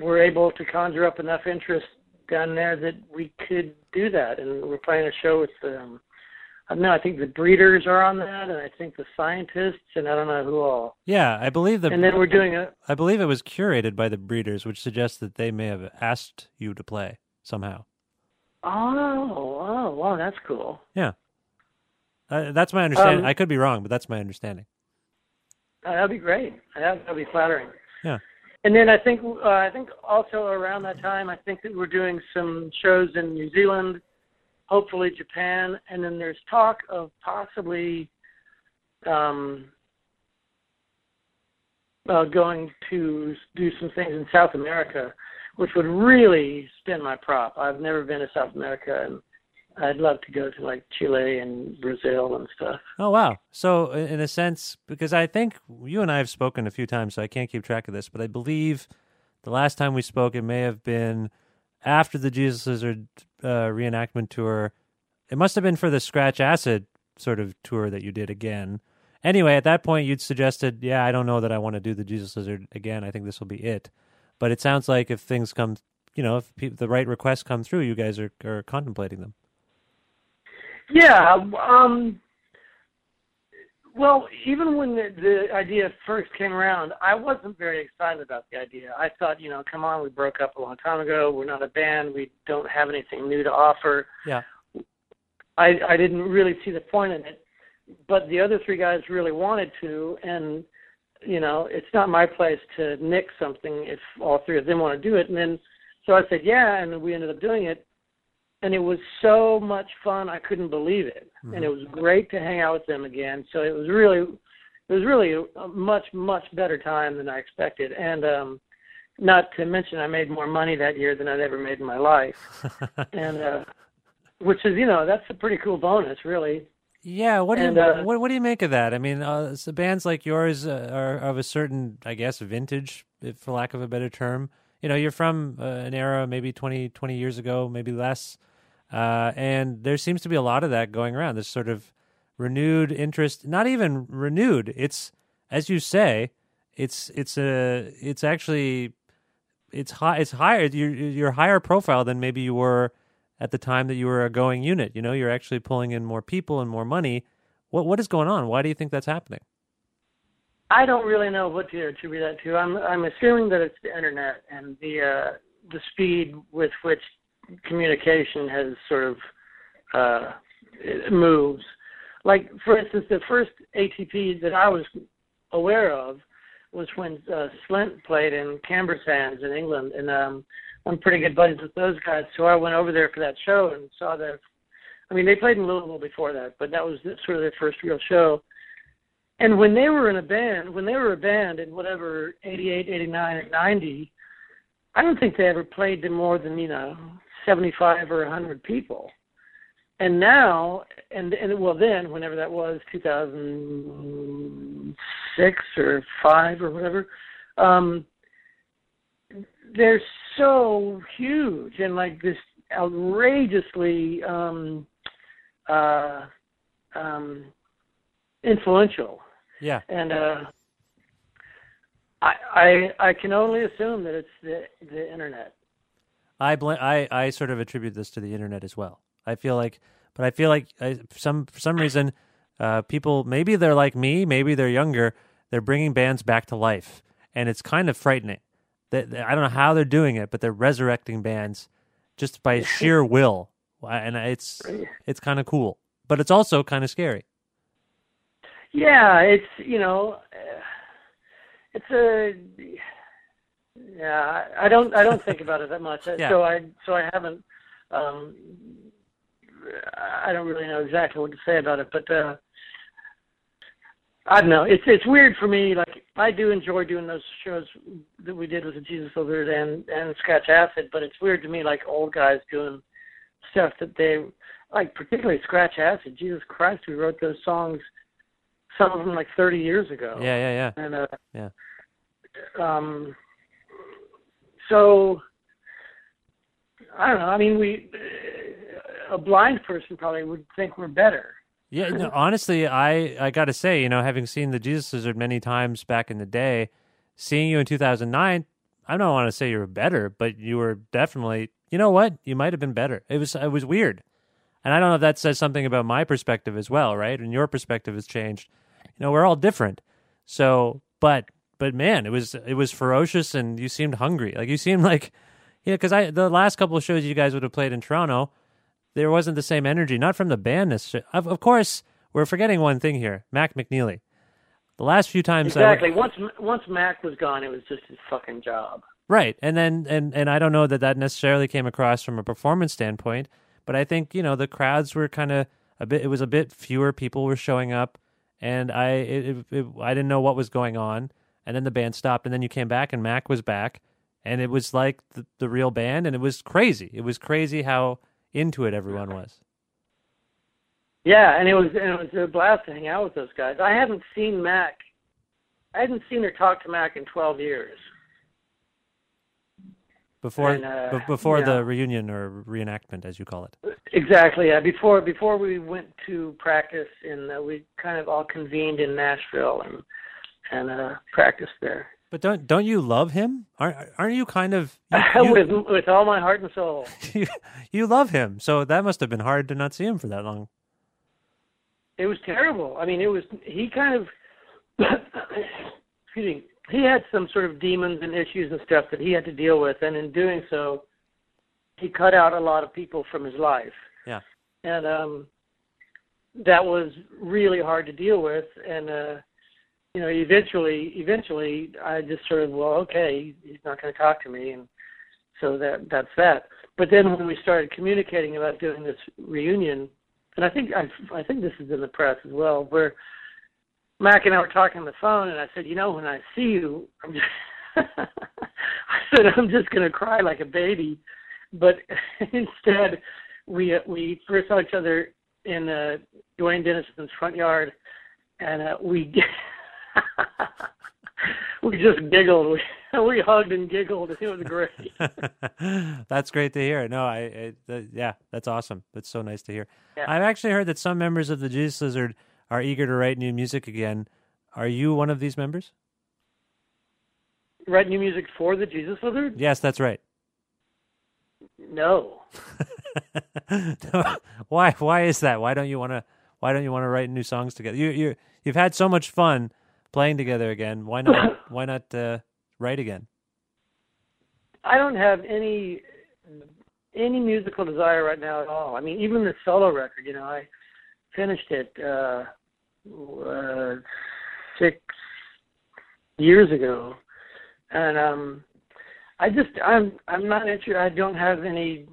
Speaker 6: were able to conjure up enough interest down there that we could do that. And we're playing a show with um, I don't know. I think the breeders are on that, and I think the scientists, and I don't know who all.
Speaker 4: Yeah, I believe the.
Speaker 6: And then we're doing a.
Speaker 4: I believe it was curated by the breeders, which suggests that they may have asked you to play somehow.
Speaker 6: Oh, oh, wow, that's cool.
Speaker 4: Yeah. Uh, that's my understanding.
Speaker 6: Um,
Speaker 4: I could be wrong, but that's my understanding.
Speaker 6: Uh, that'd be great. That would be flattering.
Speaker 4: Yeah.
Speaker 6: And then I think uh, I think also around that time, I think that we're doing some shows in New Zealand, hopefully Japan, and then there's talk of possibly um, uh, going to do some things in South America, which would really spin my prop. I've never been to South America, and I'd love to go to like Chile and Brazil and stuff.
Speaker 4: Oh wow! So in a sense, because I think you and I have spoken a few times, so I can't keep track of this, but I believe the last time we spoke, it may have been after the Jesus Lizard uh, reenactment tour. It must have been for the Scratch Acid sort of tour that you did again. Anyway, at that point, you'd suggested, "Yeah, I don't know that I want to do the Jesus Lizard again. I think this will be it." But it sounds like if things come, you know, if pe- the right requests come through, you guys are are contemplating them.
Speaker 6: Yeah. Um, well, even when the, the idea first came around, I wasn't very excited about the idea. I thought, you know, come on, we broke up a long time ago. We're not a band. We don't have anything new to offer.
Speaker 4: Yeah.
Speaker 6: I I didn't really see the point in it, but the other three guys really wanted to, and you know, it's not my place to nick something if all three of them want to do it. And then, so I said, yeah, and we ended up doing it, and it was so much fun. I couldn't believe it, and it was great to hang out with them again. So it was really, it was really a, much much better time than I expected, and um, not to mention I made more money that year than I'd ever made in my life, [laughs] and uh, which is you know that's a pretty cool bonus, really.
Speaker 4: Yeah, what do
Speaker 6: And,
Speaker 4: you
Speaker 6: uh,
Speaker 4: what what do you make of that? I mean, uh, so bands like yours uh, are of a certain, I guess, vintage, if, for lack of a better term. You know, you're from uh, an era maybe 20, 20 years ago, maybe less, uh, and there seems to be a lot of that going around. This sort of renewed interest, not even renewed. It's as you say, it's it's a it's actually it's high it's higher you're you're higher profile than maybe you were at the time that you were a going unit. You know, you're actually pulling in more people and more money. What what is going on? Why do you think that's happening?
Speaker 6: I don't really know what to attribute that to. I'm I'm assuming that it's the internet and the uh, the speed with which communication has sort of uh, moves. Like for instance, the first ATP that I was aware of was when uh, Slint played in Camber Sands in England, and um, I'm pretty good buddies with those guys. So I went over there for that show and saw their. I mean, they played in Louisville before that, but that was sort of their first real show. And when they were in a band, when they were a band in whatever 88, 89, and 90, I don't think they ever played to more than you know 75 or 100 people. And now, and and well, then whenever that was, 2006 or five or whatever, um, they're so huge and like this outrageously um, uh, um, influential
Speaker 4: Yeah.
Speaker 6: and uh I, I I can only assume that it's the the internet.
Speaker 4: I bl- I I sort of attribute this to the internet as well. I feel like, but I feel like I, for some for some reason, uh, people maybe they're like me, maybe they're younger. They're bringing bands back to life, and it's kind of frightening. That that- I don't know how they're doing it, but they're resurrecting bands just by sheer will, and it's it's kind of cool, but it's also kind of scary.
Speaker 6: Yeah, it's you know, uh, it's a yeah. I don't I don't think about it that much. [laughs]
Speaker 4: Yeah.
Speaker 6: So I so I haven't. Um, I don't really know exactly what to say about it, but uh, I don't know. It's it's weird for me. Like I do enjoy doing those shows that we did with the Jesus Lizard and and Scratch Acid, but it's weird to me like old guys doing stuff that they like, particularly Scratch Acid. Jesus Christ, we wrote those songs, some of them like 30 years ago.
Speaker 4: Yeah, yeah, yeah.
Speaker 6: And uh,
Speaker 4: Yeah.
Speaker 6: um, so I don't know. I mean, we a blind person probably would think we're better.
Speaker 4: Yeah, no, honestly, I I got to say, you know, having seen the Jesus Lizard many times back in the day, seeing you in 2009, I don't want to say you were better, but you were definitely, you know what? You might have been better. It was it was weird. And I don't know if that says something about my perspective as well, right? And your perspective has changed. You know, we're all different. So, but but man, it was it was ferocious and you seemed hungry. Like you seemed like yeah, cuz I the last couple of shows you guys would have played in Toronto, there wasn't the same energy, not from the band necessarily. Of, of course, we're forgetting one thing here. Mac McNeilly. The last few times I
Speaker 6: Exactly. Once once Mac was gone, it was just his fucking job.
Speaker 4: Right. And then and and I don't know that that necessarily came across from a performance standpoint, but I think, you know, the crowds were kind of a bit it was a bit fewer people were showing up and I it, it, it, I didn't know what was going on and then the band stopped and then you came back and Mac was back and it was like the, the real band and it was crazy. It was crazy how into it everyone was.
Speaker 6: Yeah, and it was and it was a blast to hang out with those guys. I hadn't seen Mac. I hadn't seen or talked to Mac in twelve years.
Speaker 4: Before
Speaker 6: And, uh,
Speaker 4: be- before
Speaker 6: yeah.
Speaker 4: the reunion or reenactment as you call it.
Speaker 6: Exactly. Yeah. Before before we went to practice, and uh, we kind of all convened in Nashville and and uh, practiced there
Speaker 4: But don't don't you love him? Aren't aren't you kind of you, [laughs]
Speaker 6: with with all my heart and soul. [laughs]
Speaker 4: you, you love him? So that must have been hard to not see him for that long.
Speaker 6: It was terrible. I mean, it was he kind of [coughs] excuse me. He had some sort of demons and issues and stuff that he had to deal with, and in doing so, he cut out a lot of people from his life.
Speaker 4: Yeah.
Speaker 6: and um, that was really hard to deal with. And uh, you know, eventually, eventually, I just sort of, well, okay, he's not going to talk to me, and so that that's that. But then when we started communicating about doing this reunion, and I think I, I think this is in the press as well, where Mac and I were talking on the phone, and I said, you know, when I see you, I'm just, [laughs] I said I'm just going to cry like a baby, but [laughs] instead, we we first saw each other in uh, Duane Denison's front yard, and uh, we [laughs] [laughs] we just giggled. We we hugged and giggled. It was great. [laughs]
Speaker 4: that's great to hear. No, I, I th- yeah, that's awesome. That's so nice to hear.
Speaker 6: Yeah.
Speaker 4: I've actually heard that some members of the Jesus Lizard are eager to write new music again. Are you one of these members?
Speaker 6: Write new music for the Jesus Lizard?
Speaker 4: Yes, that's right.
Speaker 6: No. [laughs]
Speaker 4: why? Why is that? Why don't you want to? Why don't you want to write new songs together? You you you've had so much fun playing together again. Why not? [laughs] why not uh, write again?
Speaker 6: I don't have any any musical desire right now at all. I mean, even the solo record, you know, I finished it uh, uh six years ago, and um, I just I'm I'm not interested. I don't have any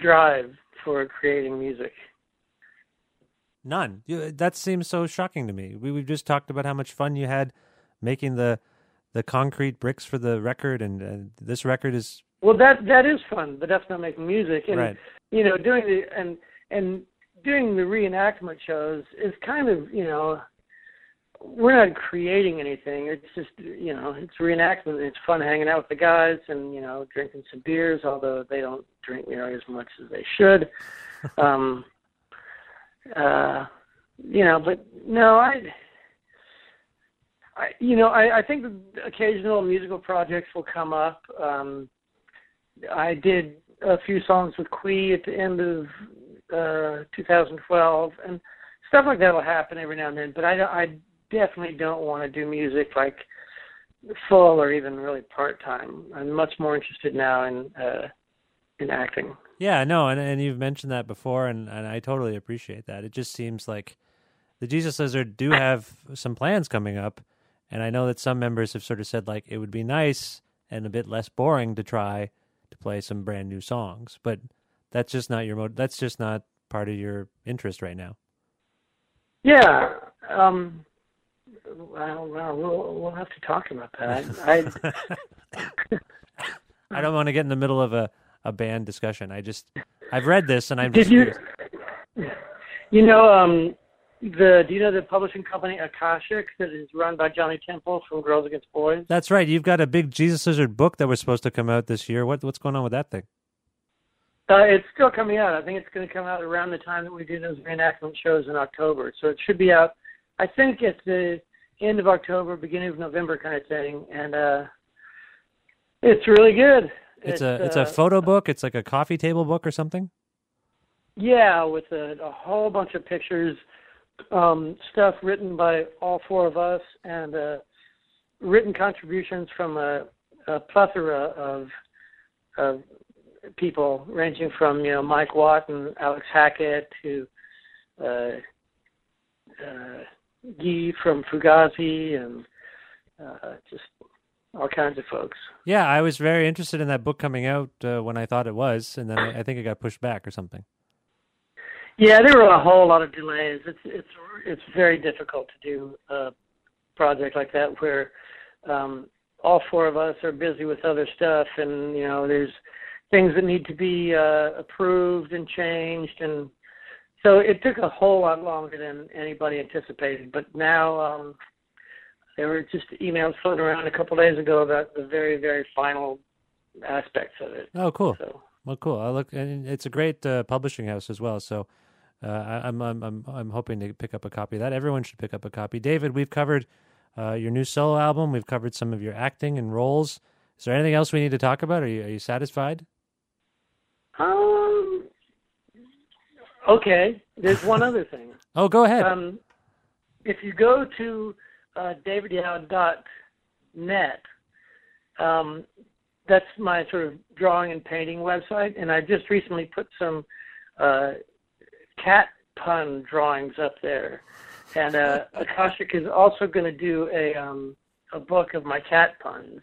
Speaker 6: drive for creating music.
Speaker 4: None. That seems so shocking to me. We we've just talked about how much fun you had making the the concrete bricks for the record, and uh, this record is
Speaker 6: Well, that that is fun, but that's not making music. And
Speaker 4: Right.
Speaker 6: you know, doing the and and doing the reenactment shows is kind of you know, we're not creating anything. It's just you know, it's reenactment. It's fun hanging out with the guys and you know, drinking some beers, although they don't drink nearly as much as they should. [laughs] um, uh, you know, but no, I. I, you know, I, I think occasional musical projects will come up. Um, I did a few songs with Qui at the end of uh, 2012, and stuff like that will happen every now and then. But I, I definitely don't want to do music like full or even really part time. I'm much more interested now in uh, in acting.
Speaker 4: Yeah, no, and and you've mentioned that before, and and I totally appreciate that. It just seems like the Jesus Lizard do have some plans coming up, and I know that some members have sort of said like it would be nice and a bit less boring to try to play some brand new songs, but that's just not your mode. That's just not part of your interest right now.
Speaker 6: Yeah. Um, well, well, we'll we'll have to talk about that. I
Speaker 4: I [laughs] don't want to get in the middle of a a band discussion. I just I've read this and I'm
Speaker 6: Did
Speaker 4: just
Speaker 6: you?
Speaker 4: curious.
Speaker 6: You know, um, the do you know the publishing company Akashic that is run by Johnny Temple from Girls Against Boys?
Speaker 4: That's right. You've got a big Jesus Lizard book that was supposed to come out this year. What what's going on with that thing?
Speaker 6: Uh, it's still coming out. I think it's going to come out around the time that we do those reenactment shows in October. So it should be out, I think, at the end of October, beginning of November kind of thing. And uh, it's really good.
Speaker 4: It's, a it's a
Speaker 6: uh,
Speaker 4: photo book. It's like a coffee table book or something.
Speaker 6: Yeah, with a, a whole bunch of pictures, um, stuff written by all four of us, and uh, written contributions from a, a plethora of of people, ranging from you know Mike Watt and Alex Hacke to uh, uh, Guy from Fugazi and uh, just all kinds of folks.
Speaker 4: Yeah, I was very interested in that book coming out uh, when I thought it was, and then I, I think it got pushed back or something.
Speaker 6: Yeah, there were a whole lot of delays. It's it's it's very difficult to do a project like that where um, all four of us are busy with other stuff, and you know, there's things that need to be uh, approved and changed, and so it took a whole lot longer than anybody anticipated. But now um, there were just emails floating around a couple days ago about the very very final aspects of it.
Speaker 4: Oh, cool.
Speaker 6: So
Speaker 4: Well, cool. I look, and it's a great uh, publishing house as well. So uh, I, I'm I'm I'm I'm hoping to pick up a copy of that. Everyone should pick up a copy. David, we've covered uh, your new solo album. We've covered some of your acting and roles. Is there anything else we need to talk about? Are you are you satisfied?
Speaker 6: um, okay, there's one other thing. [laughs]
Speaker 4: Oh, go ahead.
Speaker 6: Um, if you go to uh, davidyow.net, um, that's my sort of drawing and painting website, and I just recently put some uh, cat pun drawings up there. And uh, [laughs] Akashic is also going to do a um, a book of my cat puns,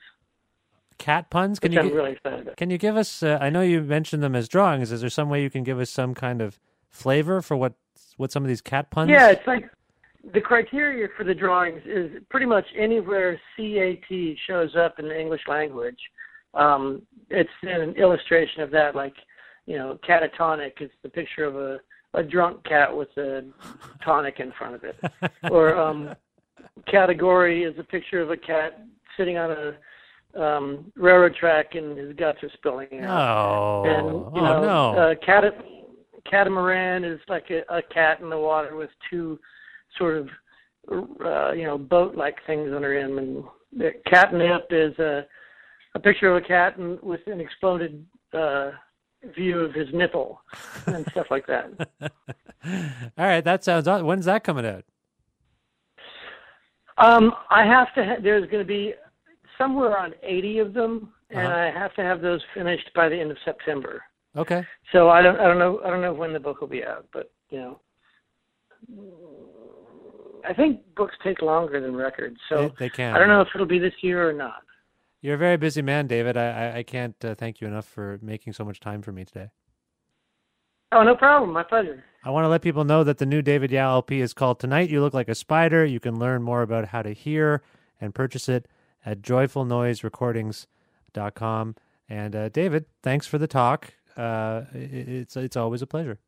Speaker 4: Cat puns? Can
Speaker 6: which
Speaker 4: you
Speaker 6: I'm really excited about.
Speaker 4: can you give us? Uh, I know you mentioned them as drawings. Is there some way you can give us some kind of flavor for what what some of these cat puns?
Speaker 6: Yeah, it's like the criteria for the drawings is pretty much anywhere CAT shows up in the English language. Um, it's an illustration of that, like, you know, catatonic is the picture of a, a drunk cat with a tonic in front of it. or um, category is a picture of a cat sitting on a um, railroad track and his guts are spilling out.
Speaker 4: Oh,
Speaker 6: And
Speaker 4: oh
Speaker 6: you know,
Speaker 4: no.
Speaker 6: uh, cat- catamaran is like a, a cat in the water with two sort of uh, you know boat-like things under him, and the catnip is a a picture of a cat and with an exploded uh, view of his nipple and stuff like that. [laughs]
Speaker 4: All right, that sounds. aw- When's that coming out?
Speaker 6: Um, I have to. Ha- there's going to be somewhere around 80 of them, and
Speaker 4: Uh-huh.
Speaker 6: I have to have those finished by the end of September.
Speaker 4: Okay.
Speaker 6: So I don't I don't know I don't know when the book will be out, but you know, I think books take longer than records. So
Speaker 4: They- they can.
Speaker 6: I don't know if it'll be this year or not.
Speaker 4: You're a very busy man, David. I I, I can't uh, thank you enough for making so much time for me today.
Speaker 6: Oh, no problem. My pleasure.
Speaker 4: I want to let people know that the new David Yow LP is called Tonight You Look Like a Spider. You can learn more about how to hear and purchase it at joyfulnoiserecordings.com. And uh, David, thanks for the talk. Uh, it's it's always a pleasure.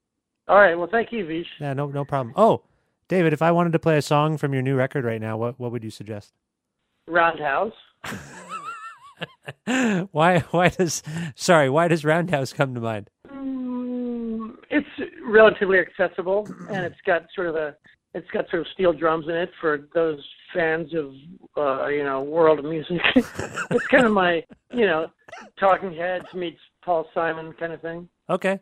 Speaker 6: All right. Well, thank you, Vish.
Speaker 4: Yeah, no no problem. Oh, David, if I wanted to play a song from your new record right now, what what would you suggest?
Speaker 6: Roundhouse. [laughs]
Speaker 4: why why does sorry why does Roundhouse come to mind?
Speaker 6: Mm, it's relatively accessible, and it's got sort of a it's got sort of steel drums in it for those fans of uh, you know world music. [laughs] it's kind of my you know Talking Heads meets Paul Simon kind of thing.
Speaker 4: Okay,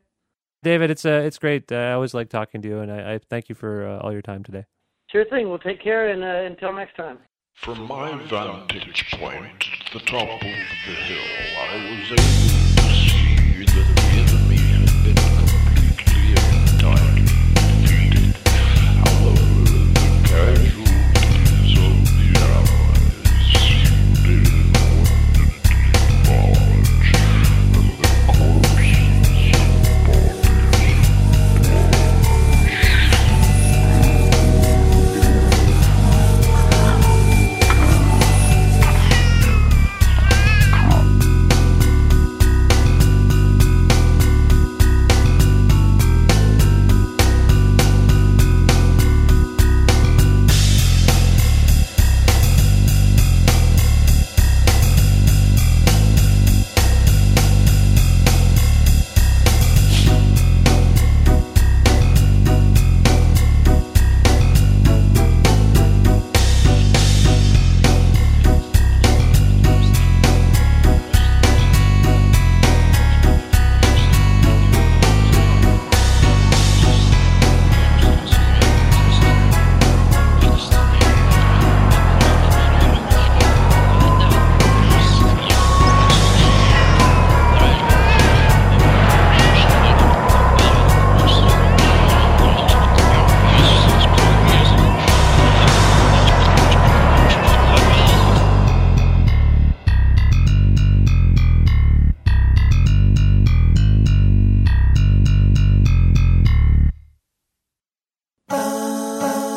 Speaker 4: David, it's uh, it's great. Uh, I always like talking to you, and I, I thank you for uh, all your time today.
Speaker 6: Sure thing. We'll take care, and uh, until next time.
Speaker 5: From my vantage point at the top of the hill, I was able to see that the enemy had been completely and entirely defeated. However, the casualties